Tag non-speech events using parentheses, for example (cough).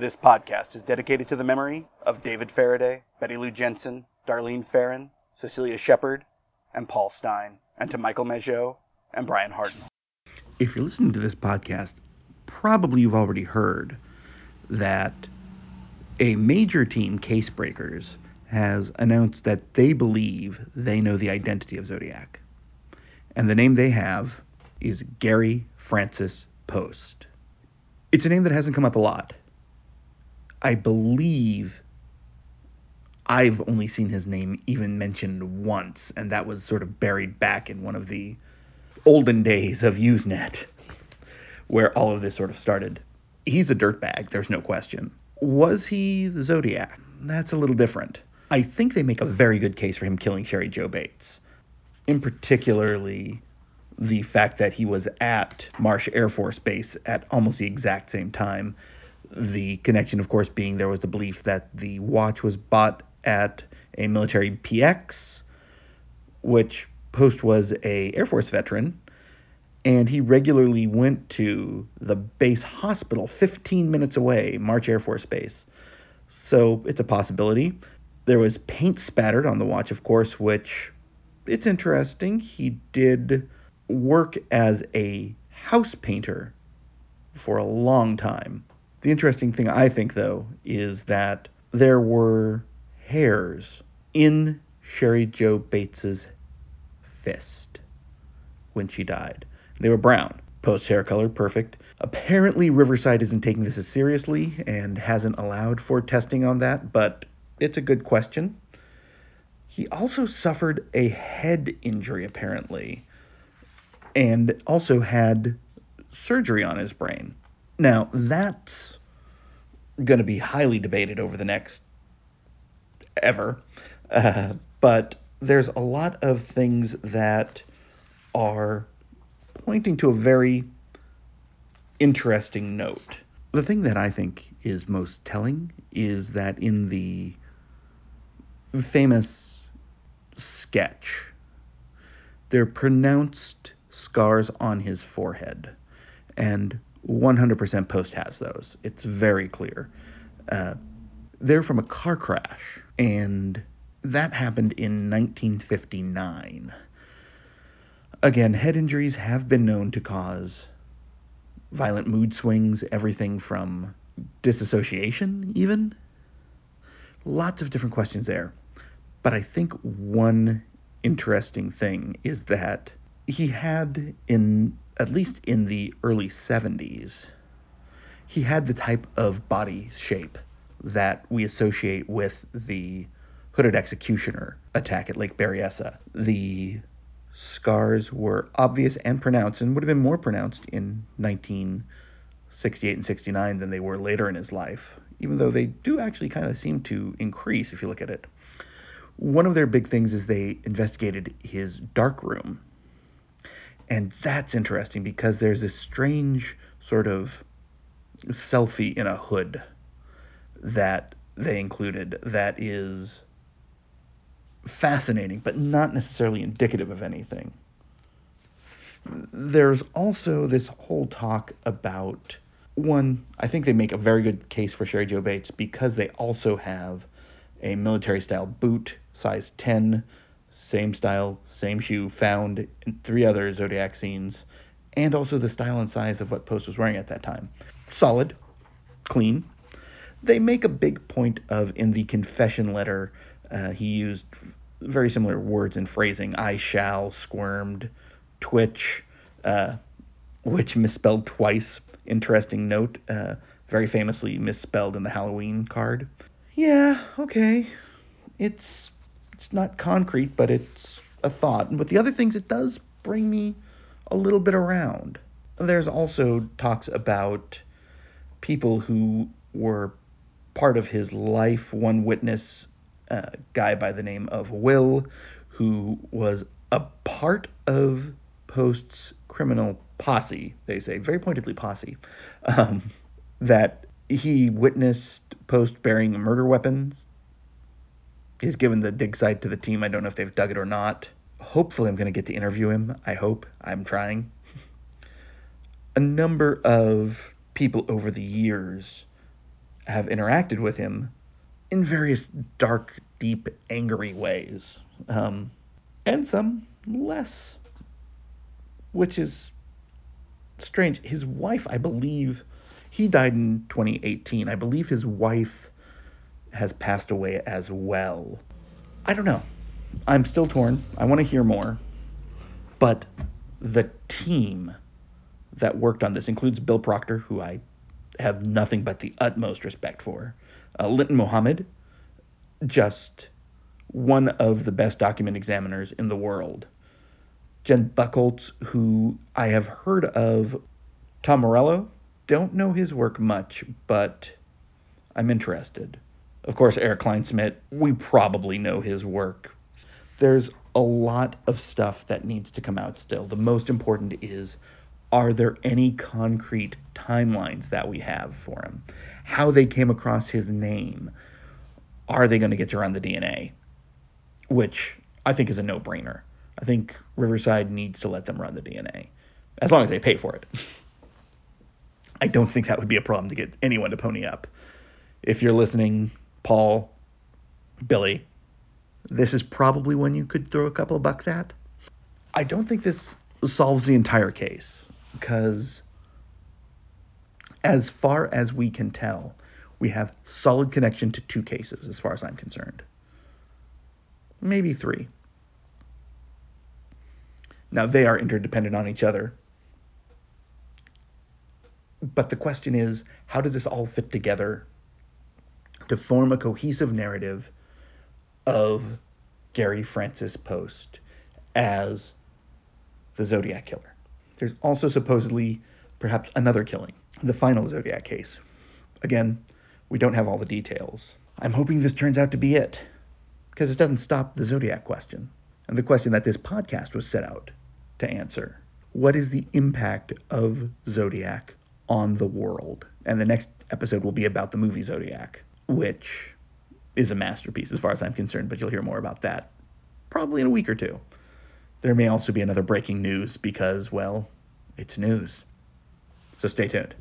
This podcast is dedicated to the memory of David Faraday, Betty Lou Jensen, Darlene Ferrin, Cecilia Shepard, and Paul Stine, and to Michael Mageau and Brian Harden. If you're listening to this podcast, probably you've already heard that a major team, Casebreakers, has announced that they believe they know the identity of Zodiac. And the name they have is Gary Francis Post. It's a name that hasn't come up a lot. I believe I've only seen his name even mentioned once, and that was sort of buried back in one of the olden days of Usenet, where all of this sort of started. He's a dirtbag, there's no question. Was he the Zodiac? That's a little different. I think they make a very good case for him killing Cheri Jo Bates. In particularly the fact that he was at March Air Force Base at almost the exact same time the connection, of course, being there was the belief that the watch was bought at a military PX, which Post was a Air Force veteran, and he regularly went to the base hospital 15 minutes away, March Air Force Base. So it's a possibility. There was paint spattered on the watch, of course, which it's interesting. He did work as a house painter for a long time. The interesting thing, I think, though, is that there were hairs in Cheri Jo Bates's fist when she died. They were brown. Post hair color, perfect. Apparently, Riverside isn't taking this as seriously and hasn't allowed for testing on that, but it's a good question. He also suffered a head injury, apparently, and also had surgery on his brain. Now, that's going to be highly debated over the next ever. Uh, but there's a lot of things that are pointing to a very interesting note. The thing that I think is most telling is that in the famous sketch, they're pronounced scars on his forehead. And 100% Post has those. It's very clear. Uh, they're from a car crash, and that happened in 1959. Again, head injuries have been known to cause violent mood swings, everything from disassociation, even. Lots of different questions there. But I think one interesting thing is that he had in at least in the early 70s, he had the type of body shape that we associate with the hooded executioner attack at Lake Berryessa. The scars were obvious and pronounced and would have been more pronounced in 1968 and 69 than they were later in his life, even though they do actually kind of seem to increase if you look at it. One of their big things is they investigated his dark room and that's interesting because there's this strange sort of selfie in a hood that they included that is fascinating, but not necessarily indicative of anything. There's also this whole talk about one, I think they make a very good case for Cheri Jo Bates because they also have a military style boot, size 10, same style, same shoe, found in three other Zodiac scenes, and also the style and size of what Post was wearing at that time. Solid, clean. They make a big point of in the confession letter, uh, he used very similar words and phrasing. I shall, squirmed, twitch, uh, which misspelled twice. Interesting note, uh, very famously misspelled in the Halloween card. Yeah, okay. It's it's not concrete, but it's a thought. And with the other things, it does bring me a little bit around. There's also talks about people who were part of his life. One witness, a guy by the name of Will, who was a part of Post's criminal posse, they say, very pointedly posse, um, that he witnessed Post bearing murder weapons he's given the dig site to the team. I don't know if they've dug it or not. Hopefully, I'm going to get to interview him. I hope. I'm trying. A number of people over the years have interacted with him in various dark, deep, angry ways, um, and some less, which is strange. His wife, I believe, he died in 2018. I believe his wife has passed away as well. I don't know. I'm still torn. I want to hear more. But the team that worked on this includes Bill Proctor, who I have nothing but the utmost respect for, uh, Linton Mohammed, just one of the best document examiners in the world. Jen Buchholz, who I have heard of, Tom Morello, don't know his work much, but I'm interested. Of course, Eric Kleinsmith, we probably know his work. There's a lot of stuff that needs to come out still. The most important is are there any concrete timelines that we have for him? How they came across his name? Are they going to get to run the DNA? Which I think is a no brainer. I think Riverside needs to let them run the DNA, as long as they pay for it. (laughs) I don't think that would be a problem to get anyone to pony up. If you're listening, Paul, Billy, this is probably one you could throw a couple of bucks at. I don't think this solves the entire case because, as far as we can tell, we have solid connection to two cases, as far as I'm concerned. Maybe three. Now, they are interdependent on each other. But the question is how does this all fit together to form a cohesive narrative of Gary Francis Post as the Zodiac Killer? There's also supposedly perhaps another killing, the final Zodiac case. Again, we don't have all the details. I'm hoping this turns out to be it, because it doesn't stop the Zodiac question, and the question that this podcast was set out to answer. What is the impact of Zodiac on the world? And the next episode will be about the movie Zodiac, which is a masterpiece as far as I'm concerned, but you'll hear more about that probably in a week or two. There may also be another breaking news because, well, it's news. So stay tuned.